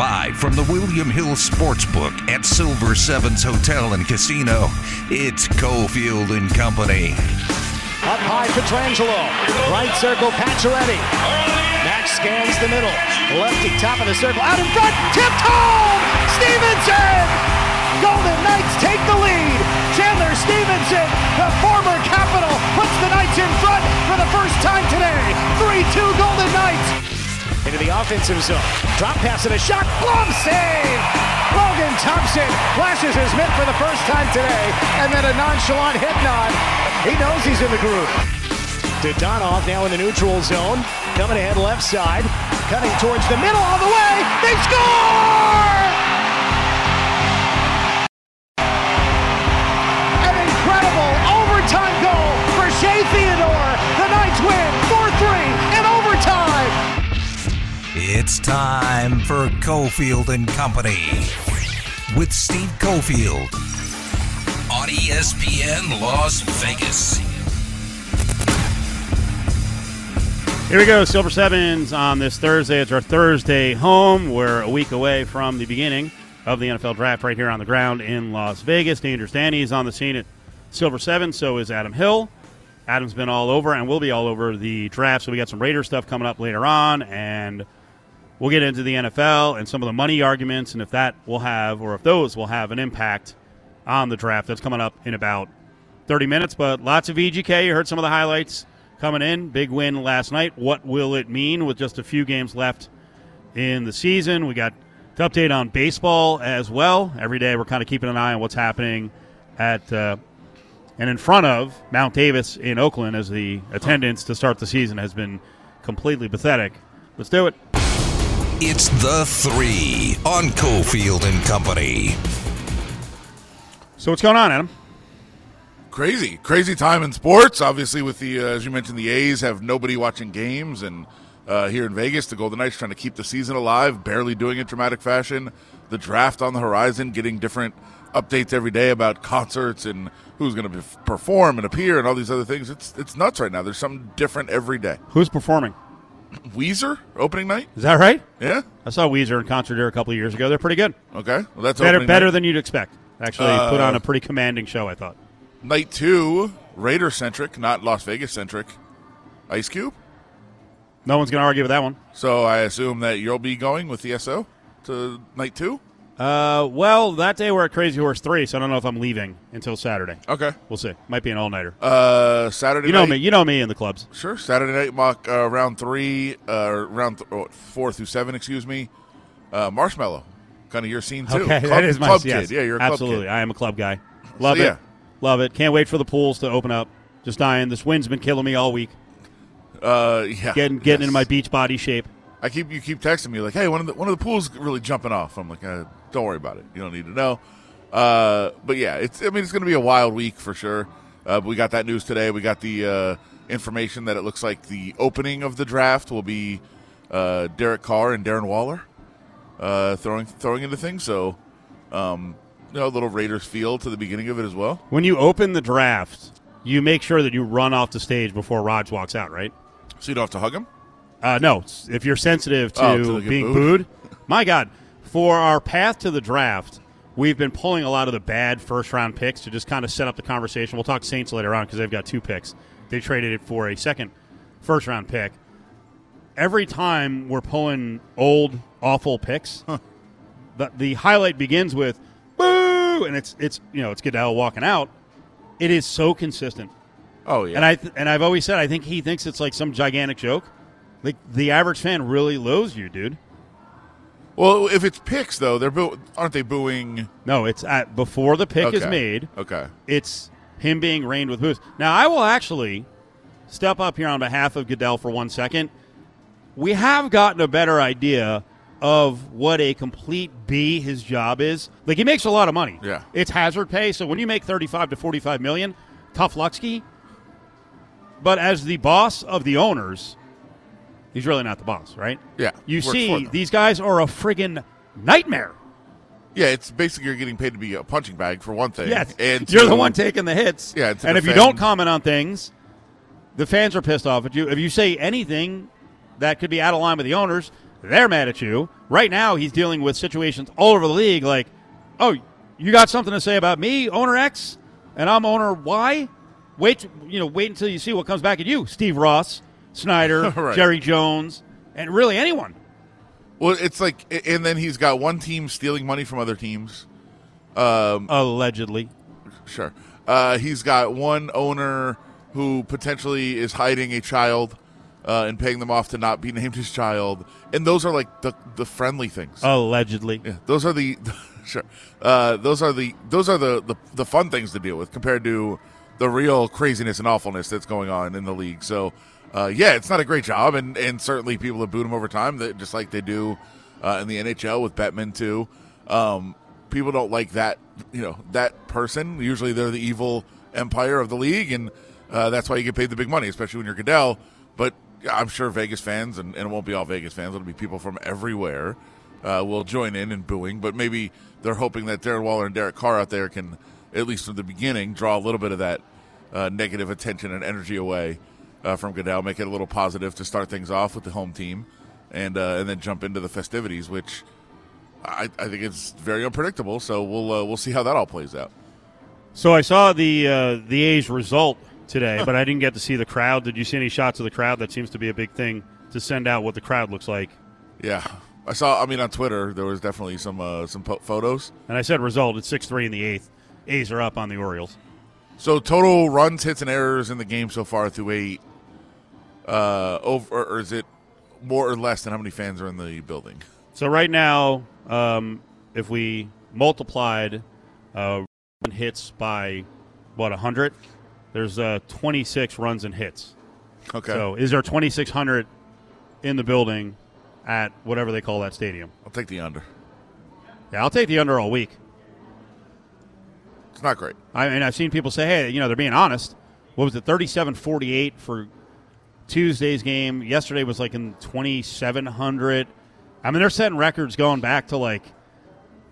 Live from the William Hill Sportsbook at Silver Sevens Hotel and Casino, it's Cofield and Company. Up high, Pietrangelo. Right circle, Pacioretty. Max scans the middle. Lefty, top of the circle. Out in front, tipped home! Stephenson! Golden Knights take the lead. Chandler Stephenson, the former Capital, puts the Knights in front for the first time today. 3-2 Golden Knights. Into the offensive zone. Drop pass and a shot. Glove save! Logan Thompson flashes his mitt for the first time today. And then a nonchalant head nod. He knows he's in the groove. Dadonov now in the neutral zone. Coming ahead left side. Cutting towards the middle all the way. They score! An incredible overtime goal for Shea Theodore. The Knights win It's time for Cofield and Company with Steve Cofield on ESPN Las Vegas. Here we go, Silver Sevens on this Thursday. It's our Thursday home. We're a week away from the beginning of the NFL draft right here on the ground in Las Vegas. Dangerous Danny is on the scene at Silver Sevens, so is Adam Hill. Adam's been all over and will be all over the draft, so we got some Raider stuff coming up later on, and we'll get into the NFL and some of the money arguments and if that will have, or if those will have an impact on the draft. That's coming up in about 30 minutes, but lots of VGK. You heard some of the highlights coming in. Big win last night. What will it mean with just a few games left in the season? We got to update on baseball as well. Every day we're kind of keeping an eye on what's happening at uh, and in front of Mount Davis in Oakland as the attendance to start the season has been completely pathetic. Let's do it. It's the three on Cofield and Company. So what's going on, Adam? crazy, crazy time in sports. Obviously, with the uh, as you mentioned, the A's have nobody watching games, and uh, here in Vegas, the Golden Knights trying to keep the season alive, barely doing it dramatic fashion. The draft on the horizon, getting different updates every day about concerts and who's going to perform and appear and all these other things. It's it's nuts right now. There's something different every day. Who's performing? Weezer opening night. Is that right? Yeah. I saw Weezer in concert here a couple of years ago. They're pretty good. Okay. Well, that's Better, better night. than you'd expect. Actually, Uh, put on a pretty commanding show. I thought. night two. Raider centric, not Las Vegas centric. Ice Cube. No one's going to argue with that one. So I assume that you'll be going with the SO to night two. Uh, well, that day we're at Crazy Horse Three, so I don't know if I'm leaving until Saturday. Okay. We'll see. Might be an all nighter. Uh, Saturday. you know night, me. You know me in the clubs. Sure. Saturday night mock uh, round three, uh, round th- oh, four through seven. Excuse me. Uh, Marshmello, kind of your scene too. Okay, club, that is my club yes, kid. Yeah, you're a club absolutely. I am a club guy. Love So, it. yeah. Love it. Can't wait for the pools to open up. Just dying. This wind's been killing me all week. Uh, yeah. Getting getting yes. into my beach body shape. I keep you keep texting me like, hey, one of the one of the pools really jumping off. I'm like, uh, don't worry about it. You don't need to know. Uh, but yeah, it's I mean it's going to be a wild week for sure. Uh, we got that news today. We got the uh, information that it looks like the opening of the draft will be uh, Derek Carr and Darren Waller uh, throwing throwing into things. So, um, you know, a little Raiders feel to the beginning of it as well. When you open the draft, you make sure that you run off the stage before Rog walks out, right? So you don't have to hug him. Uh, no, if you're sensitive to, Oh, being booed? booed. my God, for our path to the draft, we've been pulling a lot of the bad first round picks to just kind of set up the conversation. We'll talk Saints later on because they've got two picks. They traded it for a second first round pick. Every time we're pulling old, awful picks, the, the highlight begins with boo, and it's it's you know it's Goodell walking out. It is so consistent. Oh yeah, And I th- and I've always said I think he thinks it's like some gigantic joke. Like the average fan really loathes you, dude. Well, if it's picks though, they're boo- aren't they booing? No, it's at before the pick is Okay. made. Okay. It's him being rained with boos. Now I will actually step up here on behalf of Goodell for one second. We have gotten a better idea of what a complete B his job is. Like he makes a lot of money. Yeah. It's hazard pay, so when you make 35 to 45 million, tough lucky. But as the boss of the owners, he's really not the boss, right? Yeah, You see, these guys are a friggin' nightmare. Yeah, it's basically you're getting paid to be a punching bag for one thing. Yes, and you're to- the one taking the hits. Yeah, and if you don't comment on things, the fans are pissed off at you. If you say anything that could be out of line with the owners, They're mad at you. Right now, he's dealing with situations all over the league like, oh, you got something to say about me, owner X, and I'm owner Y? Wait, you know, wait until you see what comes back at you. Steve Ross, Snyder, Right. Jerry Jones, and really anyone. Well, it's like, and then he's got one team stealing money from other teams. Um, Allegedly. Sure. Uh, he's got one owner who potentially is hiding a child uh, and paying them off to not be named his child, and those are like the the friendly things. Allegedly. yeah, those are the sure. Uh, those are the those are the, the the fun things to deal with compared to the real craziness and awfulness that's going on in the league. So, uh, yeah, it's not a great job, and and certainly people have booed him over time, that just like they do uh, in the NHL with Bettman too. Um, people don't like that, you know, that person. Usually, they're the evil empire of the league, and uh, that's why you get paid the big money, especially when you're Goodell. But I'm sure Vegas fans, and, and it won't be all Vegas fans, it'll be people from everywhere uh, will join in in booing. But maybe they're hoping that Darren Waller and Derek Carr out there can, at least from the beginning, draw a little bit of that uh, negative attention and energy away uh, from Goodell, make it a little positive to start things off with the home team, and uh, and then jump into the festivities, which I, I think it's very unpredictable. So we'll uh, we'll see how that all plays out. So I saw the uh, the A's result today, but I didn't get to see the crowd. Did you see any shots of the crowd? That seems to be a big thing to send out what the crowd looks like. Yeah, I saw. I mean, on Twitter there was definitely some uh, some po- photos. And I said result. It's six three in the eighth. A's are up on the Orioles. So total runs, hits, and errors in the game so far through eight. Uh, over or is it more or less than how many fans are in the building? So right now, um, if we multiplied uh, hits by what hundred, there's uh, 26 runs and hits. Okay, So is there 2,600 in the building at whatever they call that stadium? I'll take the under. Yeah, I'll take the under all week. It's not great. I mean, I've seen people say, hey, you know, they're being honest. What was it, 37 48 for Tuesday's game? Yesterday was like in 2,700. I mean, they're setting records going back to like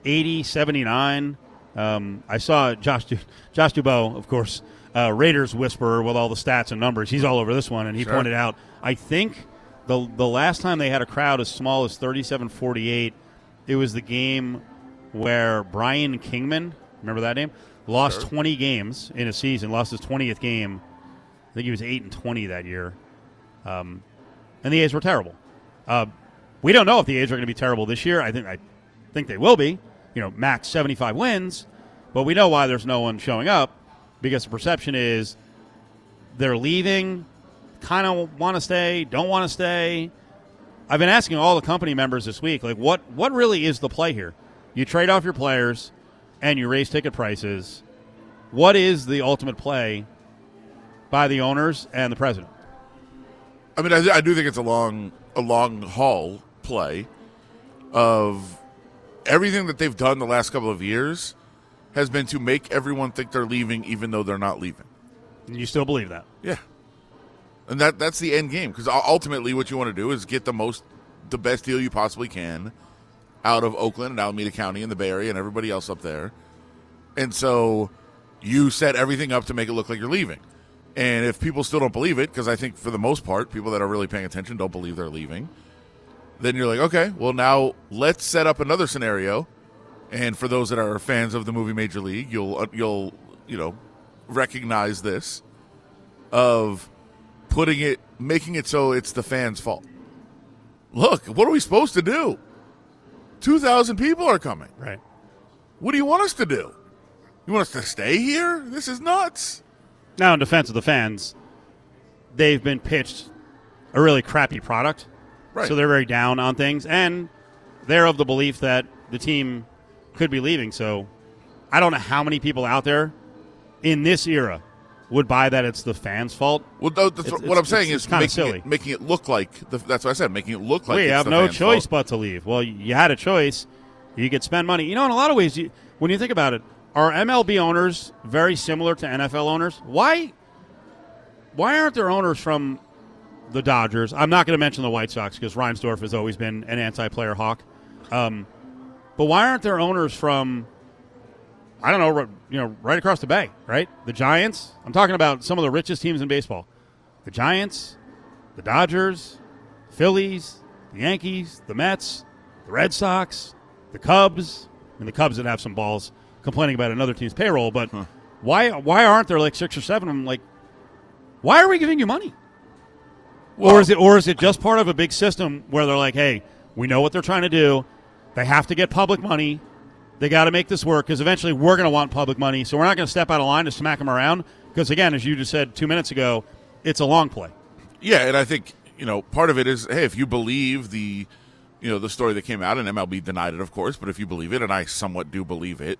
80, 79. Um, I saw Josh, Du- Josh Dubow, of course, uh, Raiders whisperer with all the stats and numbers. He's all over this one, and he Sure. pointed out, I think the, the last time they had a crowd as small as 37 48, it was the game where Brian Kingman, remember that name? Lost Sure. 20 games in a season, lost his 20th game. I think he was 8 and 20 that year. Um, and the A's were terrible. Uh, we don't know if the A's are going to be terrible this year. I think I think they will be. You know, max 75 wins, but we know why there's no one showing up because the perception is they're leaving, kind of want to stay, don't want to stay. I've been asking all the company members this week, like, what what really is the play here? You trade off your players, and you raise ticket prices. What is the ultimate play by the owners and the president? I mean, I, I do think it's a long, a long haul play of everything that they've done the last couple of years has been to make everyone think they're leaving, even though they're not leaving. And you still believe that? Yeah, and that that's the end game because ultimately, what you want to do is get the most, the best deal you possibly can out of Oakland and Alameda County and the Bay Area and everybody else up there, and so you set everything up to make it look like you're leaving. And if people still don't believe it, because I think for the most part, people that are really paying attention don't believe they're leaving, then you're like, okay, well now let's set up another scenario. And for those that are fans of the movie Major League, you'll uh, you'll you know recognize this of putting it, making it so it's the fans' fault. Look, what are we supposed to do? Two thousand people are coming. Right. What do you want us to do? You want us to stay here? This is nuts. Now, in defense of the fans, they've been pitched a really crappy product. Right. So they're very down on things, and they're of the belief that the team could be leaving. So I don't know how many people out there in this era would buy that it's the fans' fault. Well, It's- what I'm saying it's is making silly. it, making it look like the, that's what I said. Making it look like we it's have no choice fault. but to leave. Well, you had a choice. You could spend money. You know, in a lot of ways, you, when you think about it, are MLB owners very similar to NFL owners? Why? Why aren't there owners from the Dodgers? I'm not going to mention the White Sox because Reinsdorf has always been an anti-player hawk. Um, but why aren't there owners from? I don't know, you know, right across the bay, right? The Giants. I'm talking about some of the richest teams in baseball. The Giants, the Dodgers, Phillies, the Yankees, the Mets, the Red Sox, the Cubs. Mean, the Cubs that have some balls complaining about another team's payroll, but why why aren't there like six or seven? I'm like, why are we giving you money? or is it or is it just part of a big system where they're like, hey, we know what they're trying to do. They have to get public money. They got to make this work because eventually we're going to want public money. So we're not going to step out of line to smack them around because again, as you just said two minutes ago, it's a long play. Yeah, and I think you know part of it is hey, if you believe the you know the story that came out, and MLB denied it, of course, but if you believe it, and I somewhat do believe it,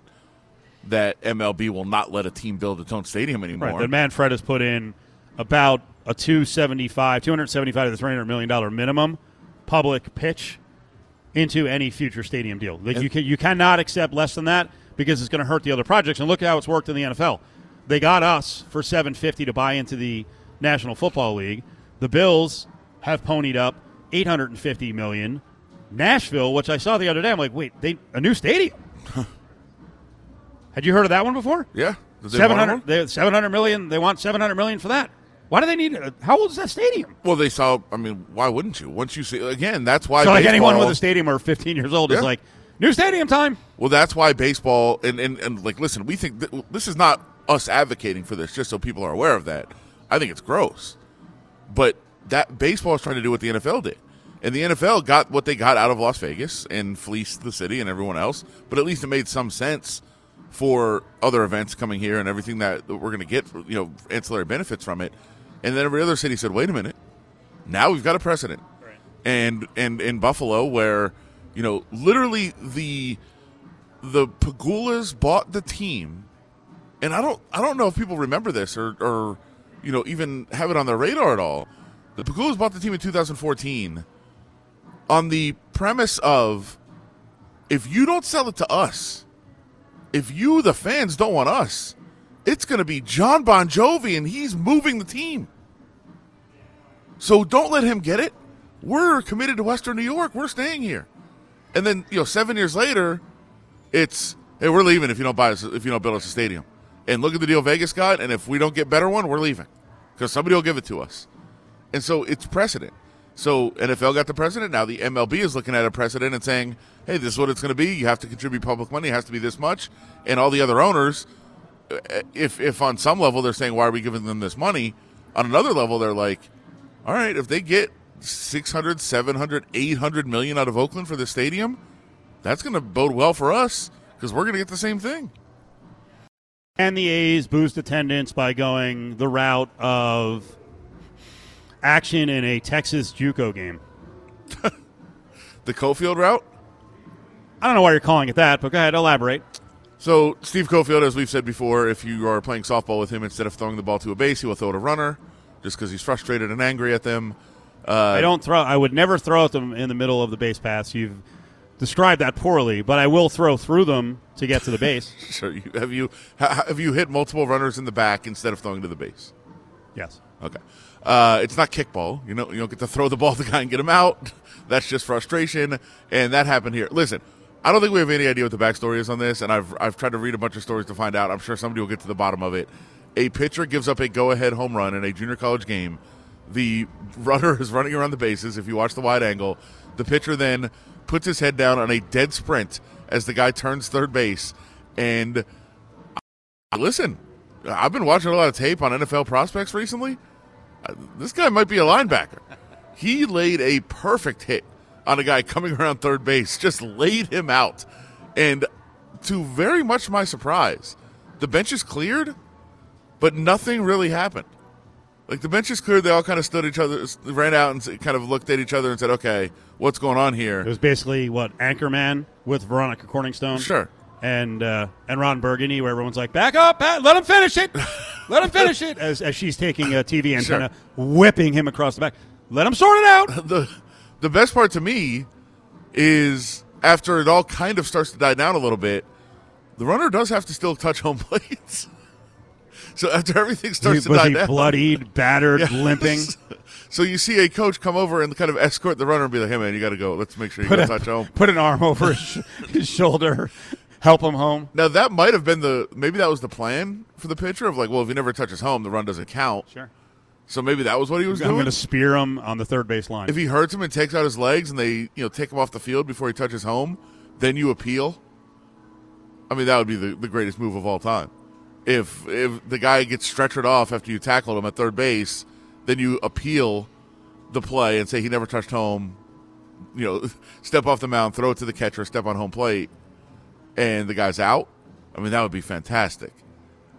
that MLB will not let a team build its own stadium anymore. Right. That Manfred has put in about a 275, 275 to the 300 million dollar minimum public pitch into any future stadium deal. Like you can, you cannot accept less than that because it's going to hurt the other projects. And look at how it's worked in the NFL. They got us for 750 to buy into the National Football League. The Bills have ponied up 850 million. Nashville, which I saw the other day, I'm like, wait, they a new stadium. Had you heard of that one before? yeah, they Seven hundred. seven hundred million. They want seven hundred million for that. Why do they need? it? How old is that stadium? Well, they saw. I mean, why wouldn't you? Once you see again, that's why. So like anyone with a stadium or fifteen years old is like new stadium time. Well, that's why baseball and, and, and like listen, we think th- this is not us advocating for this, just so people are aware of that. I think it's gross, but that baseball is trying to do what the NFL did, and the NFL got what they got out of Las Vegas and fleeced the city and everyone else. But at least it made some sense for other events coming here and everything that we're going to get, you know, ancillary benefits from it. And then every other city said, "Wait a minute, now we've got a precedent." And and in Buffalo, where you know, literally the the Pegulas bought the team, and I don't I don't know if people remember this or or you know even have it on their radar at all. The Pegulas bought the team in 2014 on the premise of if you don't sell it to us, if you the fans don't want us, it's going to be John Bon Jovi and he's moving the team. So don't let him get it. We're committed to Western New York. We're staying here. And then, you know, 7 years later, it's hey, we're leaving if you don't buy us if you don't build us a stadium. And look at the deal Vegas got, and if we don't get better one, we're leaving because somebody will give it to us. And so it's precedent. So NFL got the precedent. Now the MLB is looking at a precedent and saying, "Hey, this is what it's going to be. You have to contribute public money. It has to be this much." And all the other owners, uh, if if on some level they're saying, "Why are we giving them this money?" On another level, they're like, "All right, if they get 600, 700, 800 million out of Oakland for the stadium, that's going to bode well for us because we're going to get the same thing." And the A's boost attendance by going the route of action in a Texas JUCO game. The Cofield route. I don't know why you're calling it that, but go ahead, elaborate. So Steve Cofield, as we've said before, if you are playing softball with him, instead of throwing the ball to a base, he will throw it a runner, just because he's frustrated and angry at them. Uh, I don't throw. I would never throw at them in the middle of the base pass. You've described that poorly, but I will throw through them to get to the base. Sure. You, have you have you hit multiple runners in the back instead of throwing to the base? yes. Okay. Uh, it's not kickball. You know, you don't get to throw the ball to the guy and get him out. That's just frustration, and that happened here. Listen, I don't think we have any idea what the backstory is on this, and I've I've tried to read a bunch of stories to find out. I'm sure somebody will get to the bottom of it. A pitcher gives up a go-ahead home run in a junior college game. The runner is running around the bases. If you watch the wide angle, the pitcher then puts his head down on a dead sprint as the guy turns third base, and listen, I've been watching a lot of tape on NFL prospects recently. This guy might be a linebacker. He laid a perfect hit on a guy coming around third base, just laid him out. And to very much my surprise, the bench is cleared, but nothing really happened. Like the bench is cleared, they all kind of stood each other, ran out and kind of looked at each other and said, "Okay, what's going on here?" It was basically what Anchorman with Veronica Corningstone. Sure. And uh, and Ron Burgundy, where everyone's like, "Back up, Pat, let him finish it, let him finish it," as, as she's taking a TV antenna, whipping him across the back. Let him sort it out. the the best part to me is after it all kind of starts to die down a little bit, the runner does have to still touch home plates. so after everything starts to was die he down, bloodied, battered, Yeah. limping? so you see a coach come over and kind of escort the runner and be like, "Hey man, you got to go. Let's make sure you Put, touch home." put an arm over his, sh- his shoulder, help him home. Now that might have been the maybe that was the plan for the pitcher of like, well, if he never touches home, the run doesn't count. Sure. So maybe that was what he was doing. I'm going to spear him on the third base line. if he hurts him and takes out his legs, and they you know take him off the field before he touches home, then you appeal. I mean, that would be the, the greatest move of all time. If if the guy gets stretchered off after you tackled him at third base, then you appeal the play and say he never touched home. You know, step off the mound, throw it to the catcher, step on home plate, and the guy's out. I mean, that would be fantastic.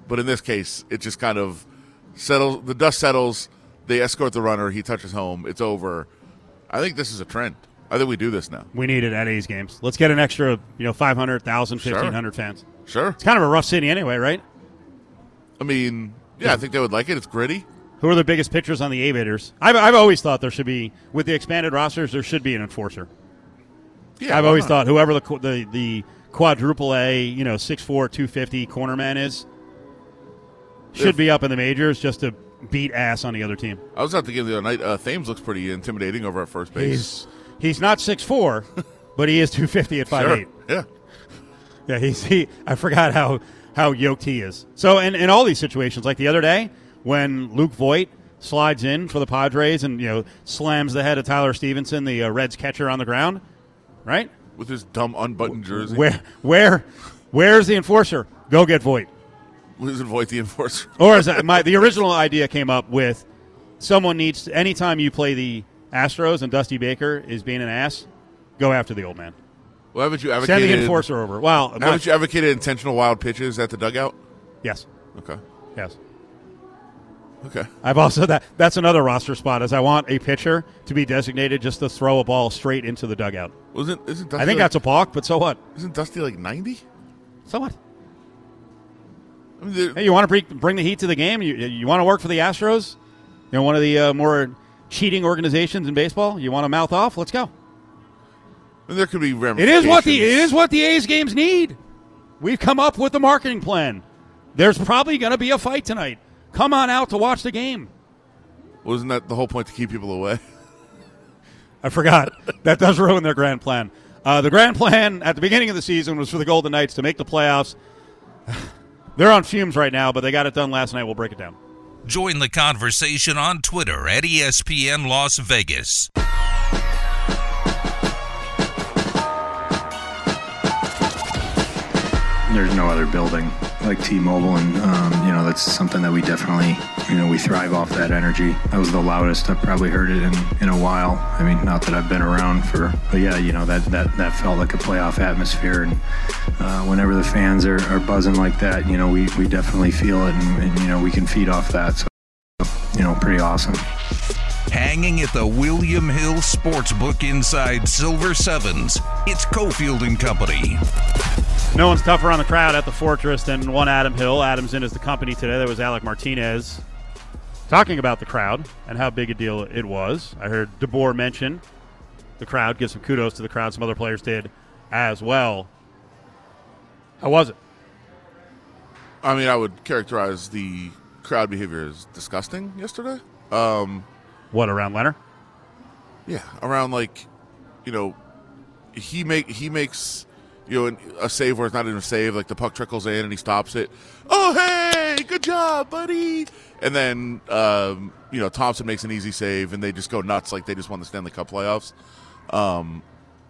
But in this case, it just kind of settles. The dust settles. They escort the runner. He touches home. It's over. I think this is a trend. I think we do this now. we need it at A's games. Let's get an extra, you know, 500,000, Sure. 1,500 fans. Sure. It's kind of a rough city anyway, right? I mean, yeah, I think they would like it. It's gritty. Who are the biggest pitchers on the Aviators? I've, I've always thought there should be, with the expanded rosters, there should be an enforcer. Yeah, I've always not? thought whoever the, the the quadruple A, you know, 6'4", 250 cornerman is, should If- be up in the majors just to beat ass on the other team. I was at the game the other night. Uh, Thames looks pretty intimidating over at first base. He's he's not 6'4", but he is 250 at 5'8". sure. Yeah. Yeah, he's he. I forgot how how yoked he is. So in in all these situations, like the other day when Luke Voit slides in for the Padres and you know slams the head of Tyler Stephenson, the uh, Reds catcher, on the ground, right? With his dumb unbuttoned jersey. Where where where's the enforcer? Go get Voit. Losing Voit the enforcer. Or is that my the original idea came up with someone needs to, anytime you play the Astros and Dusty Baker is being an ass, go after the old man. Well, haven't you Send advocated? the enforcer over. Well, Haven't you advocated intentional wild pitches at the dugout? yes, Okay. yes. Okay. I've also that that's another roster spot is I want a pitcher to be designated just to throw a ball straight into the dugout. Wasn't isn't Dusty I think like, that's a balk, but so what? isn't Dusty like ninety? So what? I mean, Hey, you want to bring, bring the heat to the game? You you want to work for the Astros? You know, one of the uh, more cheating organizations in baseball. You want to mouth off? Let's go. and there could be It ramifications. is what the it is what the A's games need. We've come up with the marketing plan. There's probably going to be a fight tonight. Come on out to watch the game. Wasn't that the whole point to keep people away? I forgot. that does ruin their grand plan. Uh, the grand plan at the beginning of the season was for the Golden Knights to make the playoffs. They're on fumes right now, but they got it done last night. We'll break it down. Join the conversation on Twitter at ESPN Las Vegas. there's no other building like T-Mobile, and um, you know that's something that we definitely, you know, we thrive off that energy. That was the loudest I've probably heard it in, in a while. I mean, not that I've been around for, but yeah, you know that that, that felt like a playoff atmosphere, and uh, whenever the fans are, are buzzing like that, you know, we, we definitely feel it, and, and you know we can feed off that. So, you know, pretty awesome. Hanging at the William Hill Sportsbook inside Silver Sevens, it's Cofield and Company. No one's tougher on the crowd at the Fortress than one Adam Hill. Adam's in as the company today. There was Alec Martinez talking about the crowd and how big a deal it was. I heard DeBoer mention the crowd, give some kudos to the crowd. Some other players did as well. How was it? I mean, I would characterize the crowd behavior as disgusting yesterday. Um, What around Lehner? Yeah, around like, you know, he make he makes you know a save where it's not even a save. Like the puck trickles in and he stops it. Oh hey, good job, buddy! And then um, you know Thompson makes an easy save and they just go nuts like they just won the Stanley Cup playoffs. Um,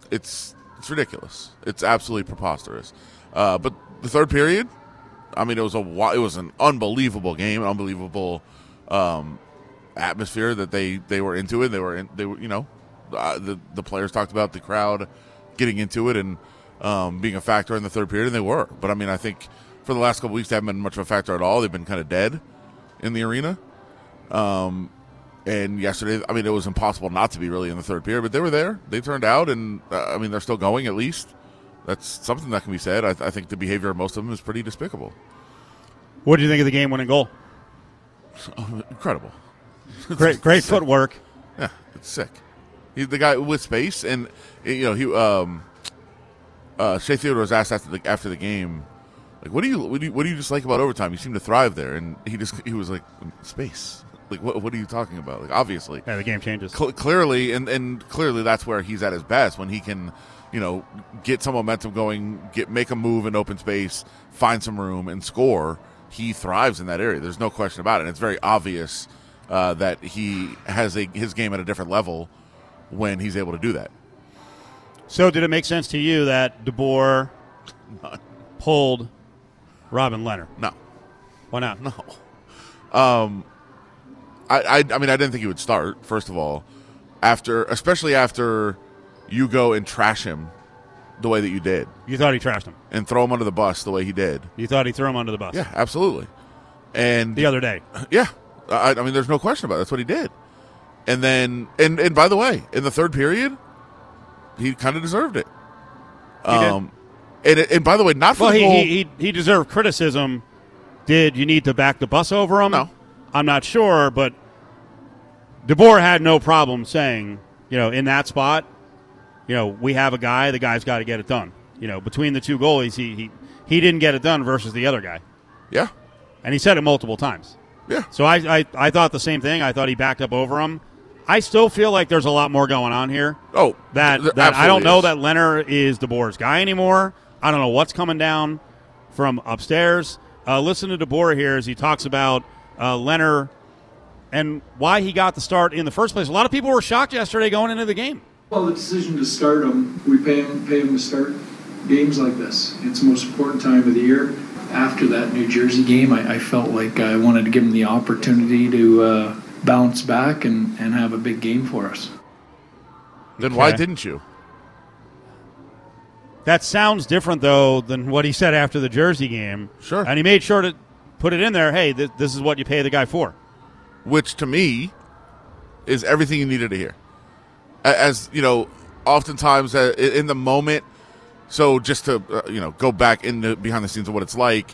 it's it's ridiculous. It's absolutely preposterous. Uh, but the third period, I mean, it was a it was an unbelievable game, an unbelievable um, atmosphere that they they were into it. They were in, they were you know uh, the the players talked about the crowd getting into it and um, being a factor in the third period, and they were. But I mean, I think for the last couple weeks they haven't been much of a factor at all. They've been kind of dead in the arena. Um, and yesterday, I mean, it was impossible not to be really in the third period, but they were there. They turned out, and uh, I mean, they're still going at least. That's something that can be said. I, I think the behavior of most of them is pretty despicable. What do you think of the game winning goal? Incredible. Great, great footwork. Yeah, it's sick. He's the guy with space, and you know he. Um, uh, Shea Theodore was asked after the after the game, like, "What do you what do you, what do you just like about overtime? You seem to thrive there." And he just he was like, "Space." Like, what what are you talking about? Like, obviously, Yeah, the game changes. cl- clearly, and and clearly that's where he's at his best when he can, you know, get some momentum going, get make a move in open space, find some room, and score. He thrives in that area. There's no question about it. And it's very obvious uh, that he has a, his game at a different level when he's able to do that. So, did it make sense to you that DeBoer pulled Robin Lehner? No, Why not? no. Um, I, I, I mean, I didn't think he would start. First of all, after, especially after you go and trash him the way that you did, You thought he trashed him. and throw him under the bus the way he did. You thought he threw him under the bus. Yeah, absolutely. And The other day. Yeah, I, I mean, there's no question about it. That's what he did. And then, and and by the way, in the third period, he kind of deserved it. Um, and and by the way, not for Well, the he, goal. he, he, he deserved criticism. Did you need to back the bus over him? No. I'm not sure, but DeBoer had no problem saying, you know, in that spot, you know, we have a guy, the guy's got to get it done. You know, between the two goalies, he, he, he didn't get it done versus the other guy. yeah, And he said it multiple times. yeah. So I, I, I thought the same thing. I thought he backed up over him. I still feel like there's a lot more going on here. Oh, that, th- that I don't absolutely know is. that Lehner is DeBoer's guy anymore. I don't know what's coming down from upstairs. Uh, listen to DeBoer here as he talks about uh, Lehner and why he got the start in the first place. A lot of people were shocked yesterday going into the game. Well, the decision to start him, we pay him, pay him to start games like this. It's the most important time of the year. After that New Jersey game, I, I felt like I wanted to give him the opportunity to uh, bounce back and, and have a big game for us. Then why Okay. didn't you? That sounds different, though, than what he said after the Jersey game. Sure. And he made sure to put it in there hey, th- this is what you pay the guy for. Which to me is everything you needed to hear. As you know, oftentimes uh, in the moment. So just to uh, you know go back in the behind the scenes of what it's like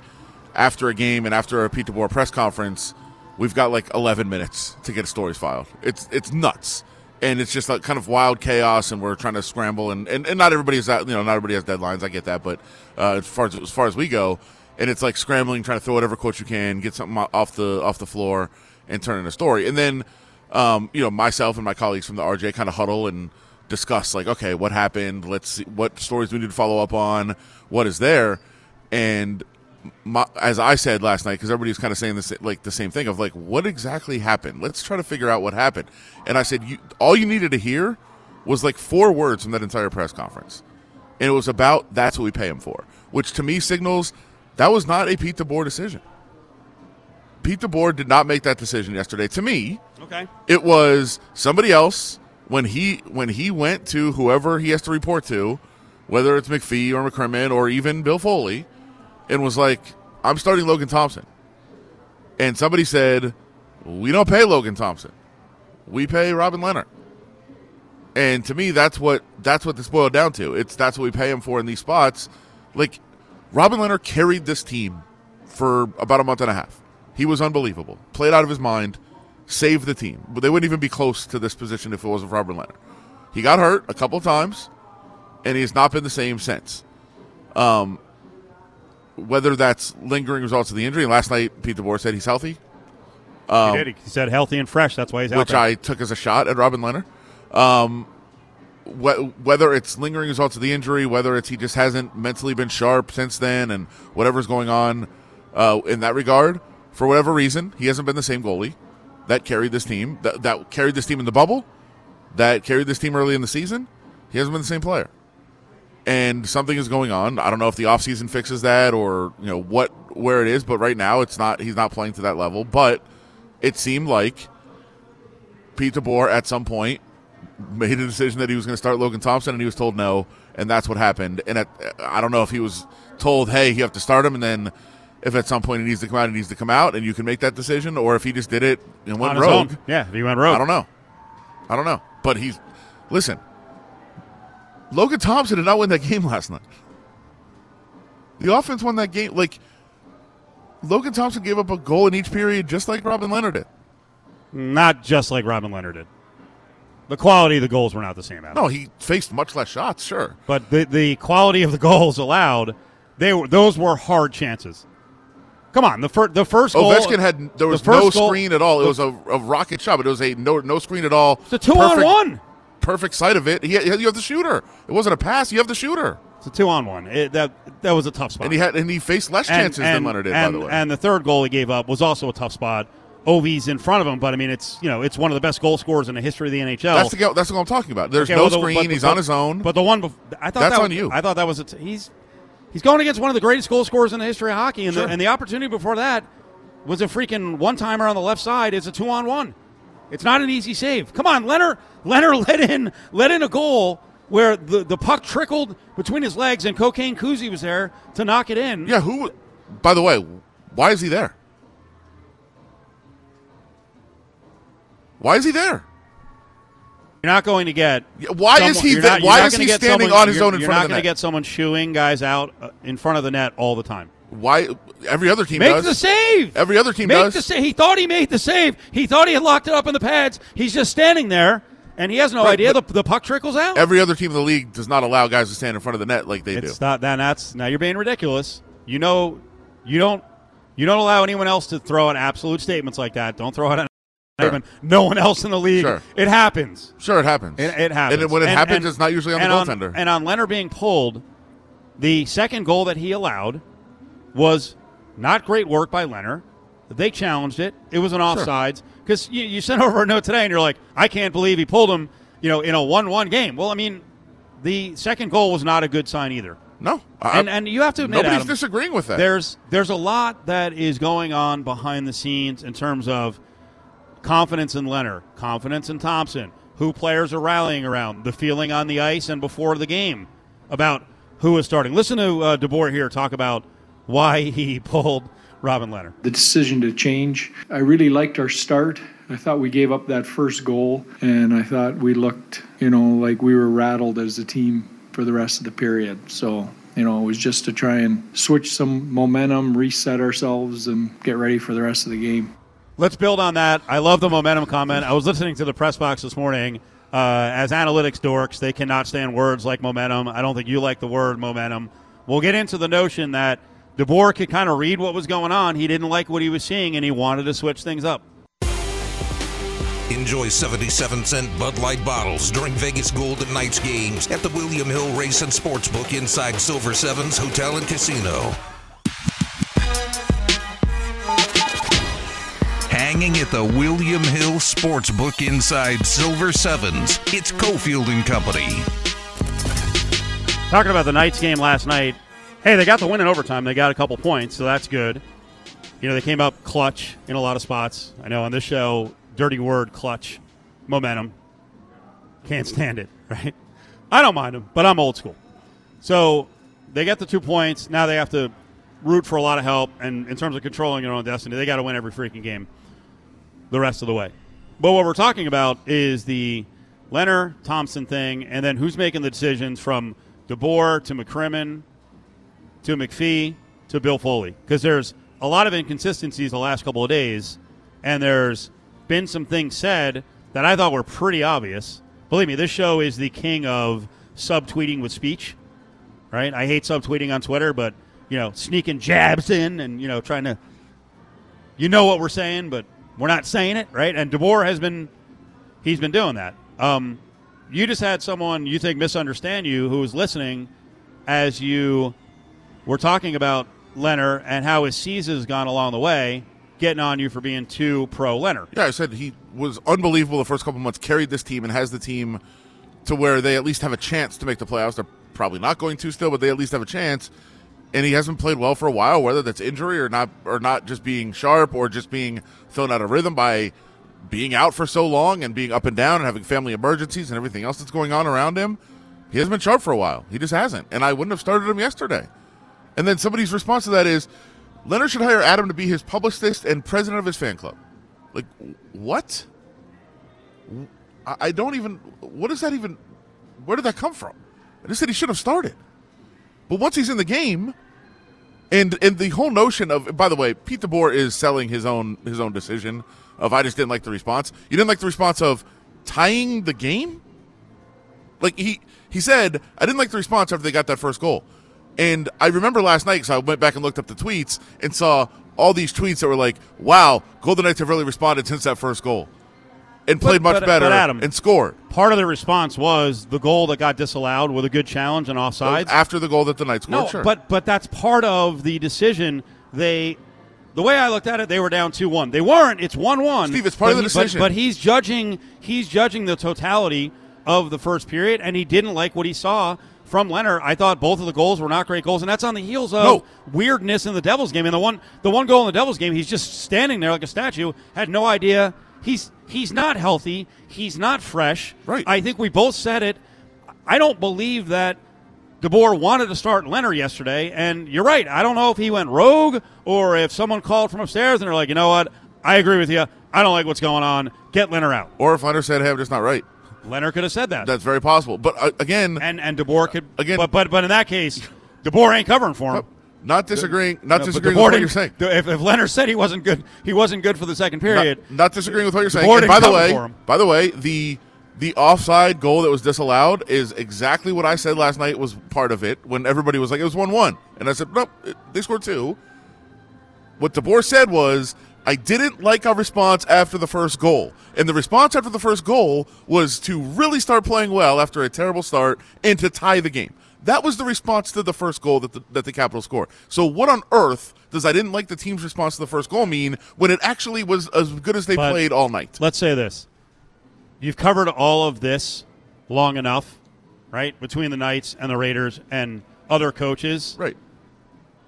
after a game and after a Pete DeBoer press conference, we've got like 11 minutes to get stories filed. It's it's nuts, and it's just like kind of wild chaos, and we're trying to scramble, and, and, and not everybody has that you know not everybody has deadlines. I get that, but uh, as far as as far as we go, and it's like scrambling, trying to throw whatever quote you can, get something off the off the floor, and turn in a story, and then um, you know myself and my colleagues from the RJ kind of huddle and discuss like okay what happened? Let's see what stories we need to follow up on? What is there? And my, as I said last night, because everybody's kind of saying this like the same thing of like, what exactly happened? Let's try to figure out what happened. And I said, you, all you needed to hear was like four words from that entire press conference, and it was about that's what we pay him for, which to me signals that was not a Pete DeBoer decision. Pete DeBoer did not make that decision yesterday. To me, Okay. it was somebody else when he when he went to whoever he has to report to, whether it's McPhee or McCrimmon or even Bill Foley, and was like, "I'm starting Logan Thompson," and somebody said, "We don't pay Logan Thompson, we pay Robin Lehner." And to me, that's what that's what this boiled down to. It's that's what we pay him for in these spots. Like Robin Lehner carried this team for about a month and a half. He was unbelievable. Played out of his mind, saved the team. But they wouldn't even be close to this position if it wasn't for Robin Lehner. He got hurt a couple times, and he has not been the same since. Um, whether that's lingering results of the injury. Last night, Pete DeBoer said he's healthy, he did. He said healthy and fresh. That's why he's out Um, which there. I took as a shot at Robin Lehner. Um, wh- whether it's lingering results of the injury, whether it's he just hasn't mentally been sharp since then, and whatever's going on uh, in that regard, for whatever reason, he hasn't been the same goalie that carried this team, that, that carried this team in the bubble, that carried this team early in the season. He hasn't been the same player. And something is going on. I don't know if the offseason fixes that or, you know, what where it is, but right now it's not he's not playing to that level. But it seemed like Pete DeBoer at some point made a decision that he was going to start Logan Thompson, and he was told no, and that's what happened. And at, I don't know if he was told, "Hey, you have to start him," and then if at some point he needs to come out, he needs to come out, and you can make that decision, or if he just did it and went rogue. own. Yeah, if he went rogue. I don't know. I don't know. But he's listen. Logan Thompson did not win that game last night. The offense won that game. Like Logan Thompson gave up a goal in each period, just like Robin Lehner did. Not just like Robin Lehner did. The quality of the goals were not the same. Adam. No, he faced much less shots. Sure. But the the quality of the goals allowed, they were those were hard chances. Come on, the first the first goal. Ovechkin had there was no goal- screen at all. It was a, a rocket shot, but it was a no no screen at all. It's a two on one. Perfect sight of it. He you have the shooter. It wasn't a pass. You have the shooter, It's a two on one. It, that that was a tough spot. and he had and he faced less chances than Lehner did. and, by the way, and the third goal he gave up was also a tough spot. Ovi's in front of him, but I mean, it's you know, it's one of the best goal scorers in the history of the NHL. That's the that's what I'm talking about. There's Okay, no well, the- screen. but he's but- on his own. But the one, I thought That's that on you. I thought that was a t- he's he's going against one of the greatest goal scorers in the history of hockey, and Sure. the and the opportunity before that was a freaking one timer on the left side. It's a two on one. It's not an easy save. Come on, Lehner. Lehner let in let in a goal where the, the puck trickled between his legs, and Cocaine Kuzi was there to knock it in. yeah, who? By the way, why is he there? Why is he there? You're not going to get. Why is he not- Why is he standing someone- on his own in You're not gonna get someone shooing guys out uh, in front of the net all the time. Why? Every other team Make does. the save. Every other team Make does. the save. He thought he made the save. He thought he had locked it up in the pads. He's just standing there, and he has no Right, idea the, the puck trickles out. Every other team in the league does not allow guys to stand in front of the net like they it's do. not then that's now you're being ridiculous. You know, you don't you don't allow anyone else to throw out absolute statements like that. Don't throw out an Sure. no one else in the league. Sure. It happens. Sure, it happens. It, it happens. And when it happens, it's not usually on the and goaltender. and on Lehner being pulled, the second goal that he allowed was not great work by Lehner. They challenged it. It was an offsides because you, you sent over a note today, and you're like, I can't believe he pulled him. You know, in a one-one game. Well, I mean, the second goal was not a good sign either. no, I- And and you have to admit, nobody's Adam, disagreeing with that. there's there's a lot that is going on behind the scenes in terms of confidence in Lehner, confidence in Thompson, who players are rallying around, the feeling on the ice and before the game about who is starting. Listen to uh, DeBoer here talk about why he pulled Robin Lehner. the decision to change. I really liked our start. I thought we gave up that first goal, and I thought we looked, you know, like we were rattled as a team for the rest of the period. So, you know, it was just to try and switch some momentum, reset ourselves, and get ready for the rest of the game. Let's build on that. I love the momentum comment. I was listening to the press box this morning. Uh, as analytics dorks, they cannot stand words like momentum. I don't think you like the word momentum. We'll get into the notion that DeBoer could kind of read what was going on. He didn't like what he was seeing, and he wanted to switch things up. Enjoy 77 cent Bud Light bottles during Vegas Golden Knights games at the William Hill Race and Sportsbook inside Silver Sevens Hotel and Casino. Hanging at the William Hill Sportsbook inside Silver Sevens, it's Cofield and Company. Talking about the Knights game last night. Hey, they got the win in overtime. They got a couple points, so that's good. You know, they came up clutch in a lot of spots. I know on this show, dirty word clutch, momentum. Can't stand it, right? I don't mind them, but I'm old school. So they get the two points. Now they have to root for a lot of help. And in terms of controlling their own destiny, they got to win every freaking game the rest of the way. But what we're talking about is the Lehner Thompson thing, and then who's making the decisions from DeBoer to McCrimmon to McPhee to Bill Foley. Because there's a lot of inconsistencies the last couple of days, and there's been some things said that I thought were pretty obvious. Believe me, this show is the king of subtweeting with speech, right? I hate subtweeting on Twitter, but, you know, sneaking jabs in and, you know, trying to, you know what we're saying, but we're not saying it, right? And DeBoer has been, he's been doing that. Um, you just had someone you think misunderstand you who was listening as you were talking about Lehner and how his season has gone along the way, getting on you for being too pro Lehner. Yeah, I said he was unbelievable the first couple months, carried this team and has the team to where they at least have a chance to make the playoffs. They're probably not going to still, but they at least have a chance. And he hasn't played well for a while, whether that's injury or not, or not just being sharp or just being thrown out of rhythm by being out for so long and being up and down and having family emergencies and everything else that's going on around him. He hasn't been sharp for a while. He just hasn't. And I wouldn't have started him yesterday. And then somebody's response to that is Lehner should hire Adam to be his publicist and president of his fan club. Like, what? I don't even. What does that even. Where did that come from? I just said he should have started. But once he's in the game, and and the whole notion of by the way, Pete DeBoer is selling his own his own decision of I just didn't like the response. You didn't like the response of tying the game? Like he he said, I didn't like the response after they got that first goal. And I remember last night, so I went back and looked up the tweets and saw all these tweets that were like, "Wow, Golden Knights have really responded since that first goal, and played much but- better but Adam- and scored." Part of the response was the goal that got disallowed with a good challenge and offsides. after the goal that the Knights scored. No, sure. but but that's part of the decision. They the way I looked at it, they were down two one. They weren't. It's one one. Steve, it's part of the but, decision. but he's judging. He's judging the totality of the first period, and he didn't like what he saw from Lehner. I thought both of the goals were not great goals, and that's on the heels of No. weirdness in the Devils game. And the one, the one goal in the Devils game, he's just standing there like a statue. Had no idea. He's he's not healthy. He's not fresh. Right. I think we both said it. I don't believe that DeBoer wanted to start Lehner yesterday, and you're right. I don't know if he went rogue or if someone called from upstairs and they're like, you know what? I agree with you. I don't like what's going on. Get Lehner out. Or if Lehner said, "Hey, I'm just not right." Lehner could have said that, That's very possible. But uh, again, and and DeBoer could Again- But but but in that case, DeBoer ain't covering for him. not disagreeing, not No, disagreeing with what you're saying. If, if Lehner said he wasn't good, he wasn't good for the second period. Not, not disagreeing with what you're saying. By the way, by the way, the the offside goal that was disallowed is exactly what I said last night was part of it. When everybody was like, it was one one, and I said, nope, they scored two. What DeBoer said was, I didn't like our response after the first goal, and the response after the first goal was to really start playing well after a terrible start and to tie the game. That was the response to the first goal that the, that the Capitals scored. So, what on earth does I didn't like the team's response to the first goal mean when it actually was as good as they But- played all night? Let's say this: you've covered all of this long enough, right? Between the Knights and the Raiders and other coaches, Right.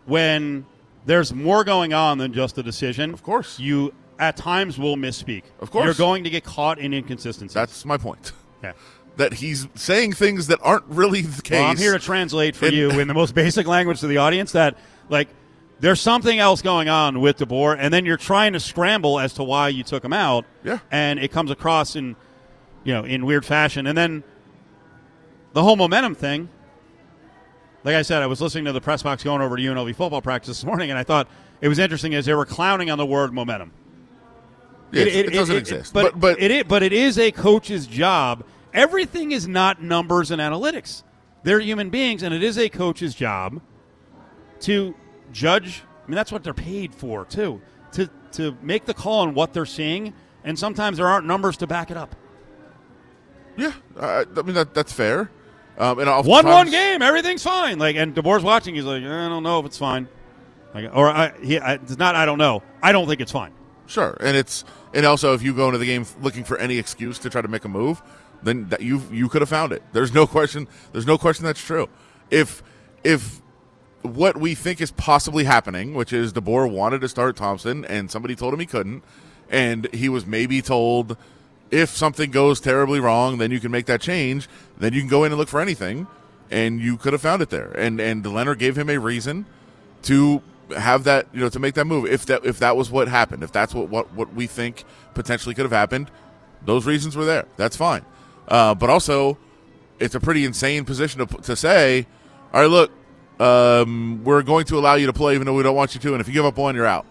when there's more going on than just a decision. Of course. you at times will misspeak. Of course. you're going to get caught in inconsistencies. That's my point. yeah. That he's saying things that aren't really the case. Well, I'm here to translate for And- you in the most basic language to the audience that, like, there's something else going on with DeBoer, and then you're trying to scramble as to why you took him out. Yeah. And it comes across in, you know, in weird fashion. And then the whole momentum thing. Like I said, I was listening to the press box going over to UNLV football practice this morning, and I thought it was interesting as they were clowning on the word momentum. Yes, it, doesn't exist. But, but it is, but it is a coach's job. Everything is not numbers and analytics. They're human beings, and it is a coach's job to judge. I mean, that's what they're paid for too. To to make the call on what they're seeing, and sometimes there aren't numbers to back it up. yeah, I, I mean that that's fair. Um, and One one game, everything's fine. Like, and DeBoer's watching. He's like, I don't know if it's fine. Like, or I, he, I, it's not. I don't know. I don't think it's fine. Sure, and it's and also if you go into the game looking for any excuse to try to make a move, then that you you could have found it. There's no question. There's no question that's true. If if what we think is possibly happening, which is DeBoer wanted to start Thompson and somebody told him he couldn't, and he was maybe told if something goes terribly wrong, then you can make that change. Then you can go in and look for anything, and you could have found it there. And and Lehner gave him a reason to have that you know to make that move if that if that was what happened if that's what what, what we think potentially could have happened those reasons were there that's fine uh, but also it's a pretty insane position to, to say all right look um, we're going to allow you to play even though we don't want you to and if you give up one you're out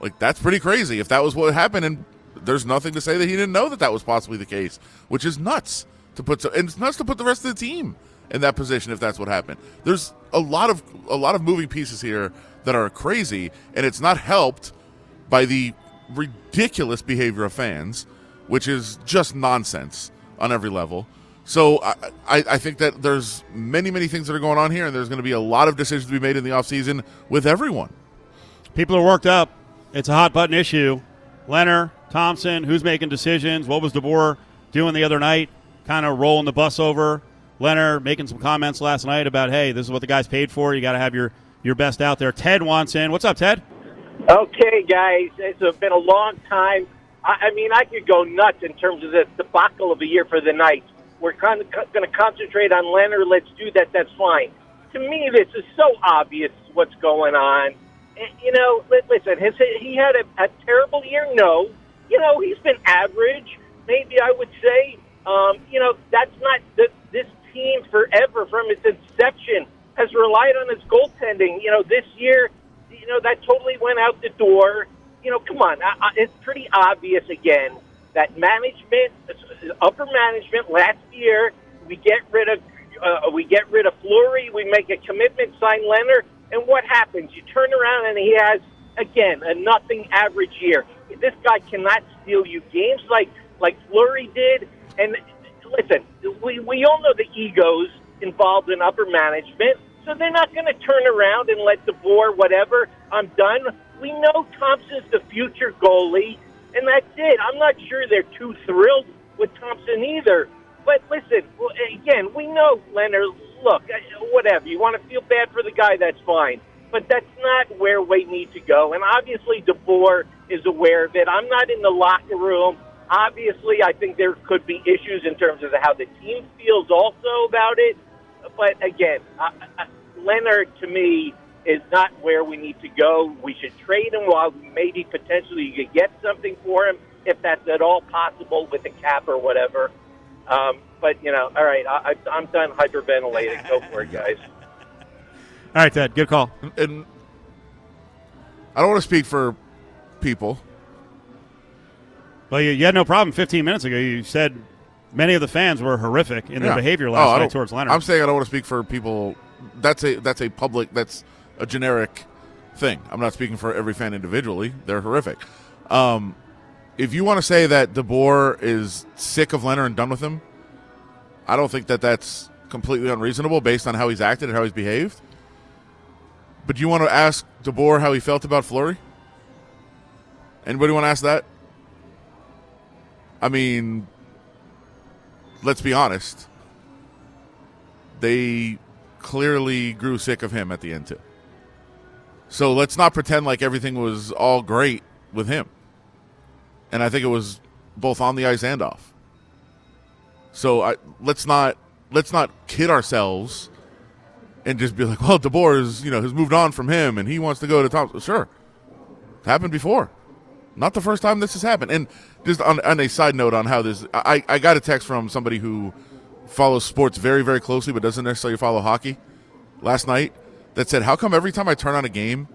like that's pretty crazy if that was what happened and there's nothing to say that he didn't know that that was possibly the case which is nuts to put so, and it's nuts to put the rest of the team in that position if that's what happened there's a lot of a lot of moving pieces here that are crazy and it's not helped by the ridiculous behavior of fans which is just nonsense on every level so I, I, think that there's many many things that are going on here and there's going to be a lot of decisions to be made in the offseason with everyone People are worked up. It's a hot button issue. Lehner, Thompson, who's making decisions? What was DeBoer doing the other night? Kind of rolling the bus over. Lehner making some comments last night about, hey, this is what the guy's paid for. You got to have your, your best out there. Ted wants in. What's up, Ted? Okay, guys, it's been a long time. I, mean, I could go nuts in terms of this debacle of a year for the Knights. We're kind of going to concentrate on Lehner. Let's do that. That's fine. To me, this is so obvious what's going on. You know, listen, has he he had a, a terrible year? No. You know, he's been average. Maybe I would say. Um, you know, that's not the, this team forever from its inception has relied on its goaltending. You know, this year, you know, that totally went out the door. You know, come on, I, I, it's pretty obvious again that management, upper management, last year we get rid of uh, we get rid of Fleury, we make a commitment, sign Lehner, and what happens? You turn around and he has again a nothing average year. This guy cannot steal you games like like Fleury did. And listen, we we all know the egos involved in upper management, so they're not going to turn around and let DeBoer whatever. I'm done. we know Thompson's the future goalie, and that's it. I'm not sure they're too thrilled with Thompson either. But listen, again, we know Lehner. Look, whatever you want to feel bad for the guy, that's fine. But that's not where we need to go. And obviously, DeBoer is aware of it. I'm not in the locker room. Obviously, I think there could be issues in terms of how the team feels also about it. But again, uh, uh, Lehner to me is not where we need to go. We should trade him while maybe potentially you could get something for him if that's at all possible with a cap or whatever. Um, but you know, all right, I, I'm done hyperventilating. Go for it, guys. All right, Ted, good call. And I don't want to speak for people. Well, you, you had no problem 15 minutes ago. You said many of the fans were horrific in their Yeah. behavior Oh, last oh, night towards Lehner. I'm saying I don't want to speak for people. That's a that's a public. That's a generic thing. I'm not speaking for every fan individually. They're horrific. Um, if you want to say that DeBoer is sick of Lehner and done with him, I don't think that that's completely unreasonable based on how he's acted and how he's behaved. But do you want to ask DeBoer how he felt about Fleury? Anybody want to ask that? I mean, let's be honest. They clearly grew sick of him at the end too. So let's not pretend like everything was all great with him. And I think it was both on the ice and off. So I, let's not let's not kid ourselves and just be like, well, DeBoer is, you know has moved on from him and he wants to go to Thompson. Sure, it's happened before. Not the first time this has happened. And just on, on a side note on how this, I, I got a text from somebody who follows sports very, very closely, but doesn't necessarily follow hockey last night that said, How come every time I turn on a game,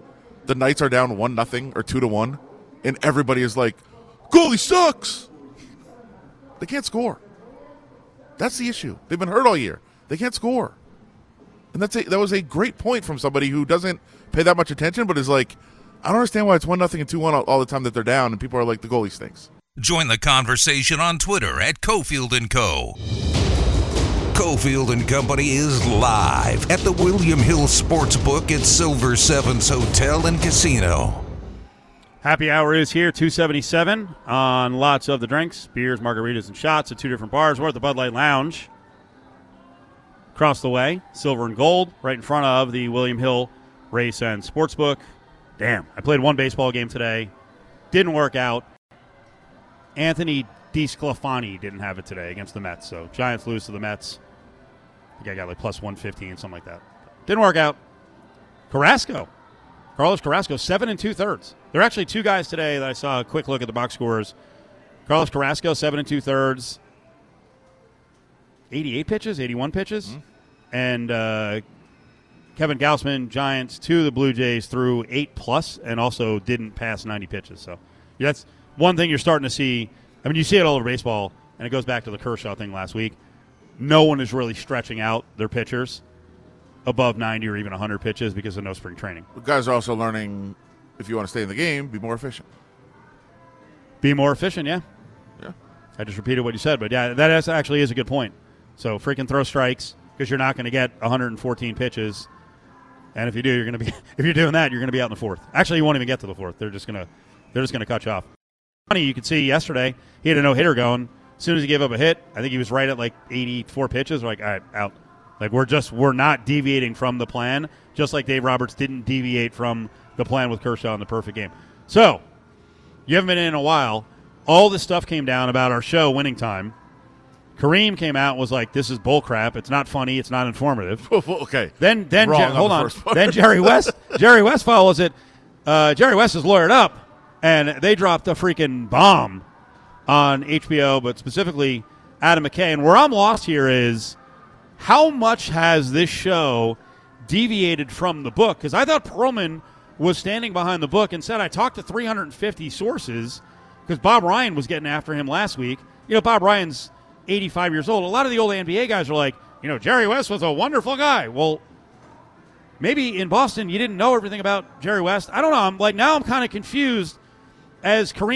the Knights are down 1 nothing or 2 to 1, and everybody is like, Goalie sucks? They can't score. That's the issue. They've been hurt all year. They can't score. And that's a, that was a great point from somebody who doesn't pay that much attention, but is like, I don't understand why it's one nothing and two one all, all the time that they're down, and people are like, the goalie stinks. Join the conversation on Twitter at Cofield and Co. Cofield and Company is live at the William Hill Sportsbook at Silver Sevens Hotel and Casino. Happy hour is here, 277 on lots of the drinks, beers, margaritas, and shots at two different bars. We're at the Bud Light Lounge. Across the way, silver and gold, right in front of the William Hill Race and Sportsbook. Damn, I played one baseball game today. Didn't work out. Anthony DeSclafani didn't have it today against the Mets, so Giants lose to the Mets. I think I got like plus 115, something like that. Didn't work out. Carrasco, Carlos Carrasco, seven and two thirds. There are actually two guys today that I saw a quick look at the box scores. Carlos Carrasco, seven and two thirds, 88 pitches, 81 pitches. Mm-hmm. And uh, Kevin Gausman, Giants, to the Blue Jays threw eight plus and also didn't pass 90 pitches. So that's one thing you're starting to see. I mean, you see it all over baseball, and it goes back to the Kershaw thing last week. No one is really stretching out their pitchers above 90 or even 100 pitches because of no spring training. The guys are also learning if you want to stay in the game, be more efficient. Be more efficient, yeah. Yeah. I just repeated what you said, but yeah, that actually is a good point. So freaking throw strikes because you're not going to get 114 pitches, and if you do, you're going to be if you're doing that, you're going to be out in the fourth. Actually, you won't even get to the fourth. They're just going to they're just going to cut you off. Funny, you could see yesterday he had a no hitter going. As soon as he gave up a hit, I think he was right at like 84 pitches. We're like, all right, out. Like we're just we're not deviating from the plan, just like Dave Roberts didn't deviate from the plan with Kershaw in the perfect game. So you haven't been in a while. All this stuff came down about our show winning time. Kareem came out and was like, "This is bullcrap. It's not funny. It's not informative." okay. Then, then on hold the on. Then Jerry West, Jerry West follows it. Uh, Jerry West is lawyered up, and they dropped a freaking bomb on HBO, but specifically Adam McKay. And where I'm lost here is how much has this show deviated from the book? Because I thought Pearlman was standing behind the book and said, I talked to 350 sources because Bob Ryan was getting after him last week. You know, Bob Ryan's 85 years old. A lot of the old NBA guys are like, you know, Jerry West was a wonderful guy. Well, maybe in Boston you didn't know everything about Jerry West. I don't know. I'm like now I'm kind of confused as Kareem.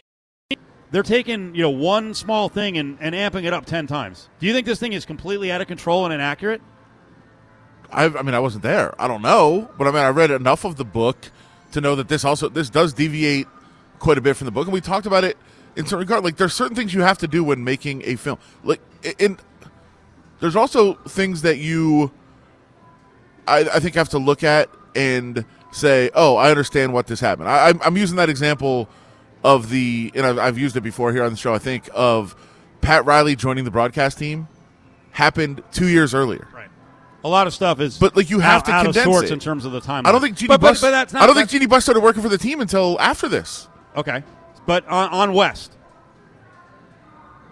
They're taking you know one small thing and, and amping it up ten times. Do you think this thing is completely out of control and inaccurate? I, I mean, I wasn't there. I don't know, but I mean, I read enough of the book to know that this also this does deviate quite a bit from the book, and we talked about it in certain regard. Like there's certain things you have to do when making a film. Like and there's also things that you I, I think have to look at and say, "Oh, I understand what this happened." I, I'm, I'm using that example of the, and I've, I've used it before here on the show. I think of Pat Riley joining the broadcast team happened two years earlier. Right. A lot of stuff is, But, like, you have out, to out of condense sorts it. in terms of the time. I don't think Jeannie but, Buss. But, but that's not, I don't think Jeanie Buss started working for the team until after this. Okay. But on, on West,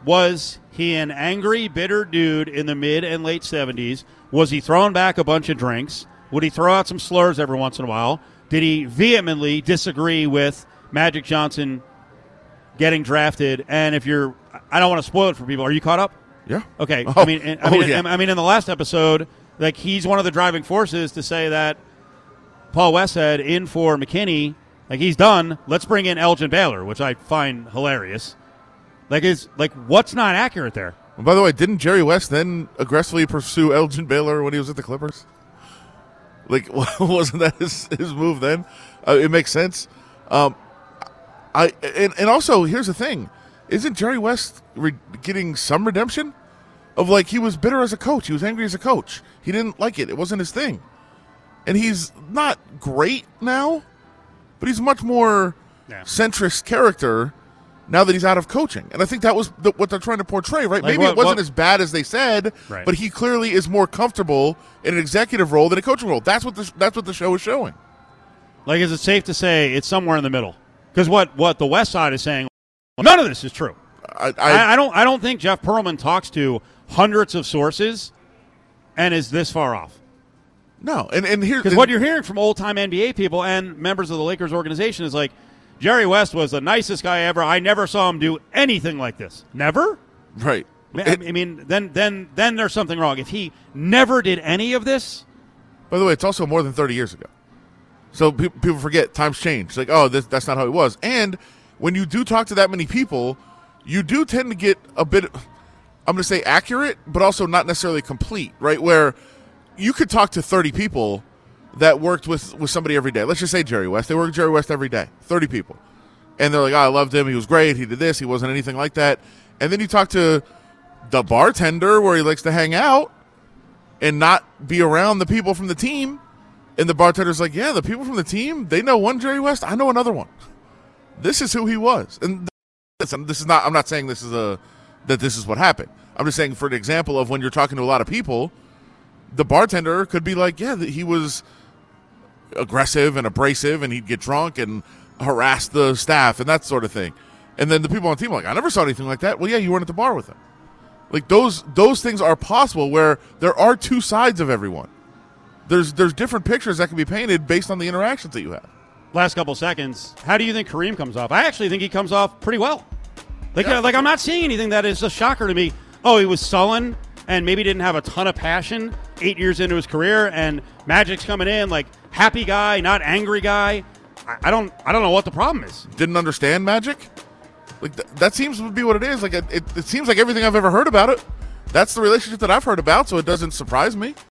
was he an angry, bitter dude in the mid and late 70s? Was he throwing back a bunch of drinks? Would he throw out some slurs every once in a while? Did he vehemently disagree with Magic Johnson getting drafted? And if you're, I don't want to spoil it for people. Are you caught up? Yeah. Okay. Oh, I mean, I oh, mean, yeah. I mean, in the last episode, like he's one of the driving forces to say that Paul Westhead in for McKinney, like he's done. Let's bring in Elgin Baylor, which I find hilarious. Like is like what's not accurate there? By the way, didn't Jerry West then aggressively pursue Elgin Baylor when he was at the Clippers? Like, wasn't that his, his move then? Uh, it makes sense. Um, I and, and also here's the thing: isn't Jerry West re- getting some redemption? Of like he was bitter as a coach, he was angry as a coach. He didn't like it; it wasn't his thing. And he's not great now, but he's much more Yeah. centrist character now that he's out of coaching. And I think that was the, what they're trying to portray, right? Like Maybe what- it wasn't what- as bad as they said, Right. but he clearly is more comfortable in an executive role than a coaching role. That's what the, that's what the show is showing. Like, is it safe to say it's somewhere in the middle? Because what what the West Side is saying, none of this is true. I, I, I, don't I don't think Jeff Pearlman talks to hundreds of sources and is this far off. No, and and here Because what you're hearing from old time NBA people and members of the Lakers organization is like, Jerry West was the nicest guy ever. I never saw him do anything like this. Never. right. I I mean, then then then there's something wrong. If he never did any of this, By the way, it's also more than 30 years ago. So pe- people forget times change. Like, oh, this, that's not how it was. And when you do talk to that many people, you do tend to get a bit, I'm going to say accurate, but also not necessarily complete, right? Where you could talk to 30 people that worked with, with somebody every day. Let's just say Jerry West. They work with Jerry West every day, 30 people. And they're like, oh, I loved him. He was great. He did this. He wasn't anything like that. And then you talk to the bartender where he likes to hang out and not be around the people from the team. And the bartender's like, yeah, the people from the team, they know one Jerry West. I know another one. This is who he was. And listen, this is not, I'm not saying this is a, that this is what happened. I'm just saying for an example of when you're talking to a lot of people, the bartender could be like, yeah, he was aggressive and abrasive and he'd get drunk and harass the staff and that sort of thing. And then the people on the team are like, I never saw anything like that. Well, yeah, you weren't at the bar with him. Like those those things are possible where there are two sides of everyone. There's there's different pictures that can be painted based on the interactions that you have. last couple seconds, how do you think Kareem comes off? I actually think he comes off pretty well. Like, Yeah. Uh, like I'm not seeing anything that is a shocker to me. Oh, he was sullen and maybe didn't have a ton of passion eight years into his career, and Magic's coming in like happy guy, not angry guy. I, I don't, I don't know what the problem is. Didn't understand magic. Like th- that seems to be what it is. Like it, it, it seems like everything I've ever heard about it. That's the relationship that I've heard about, so it doesn't surprise me.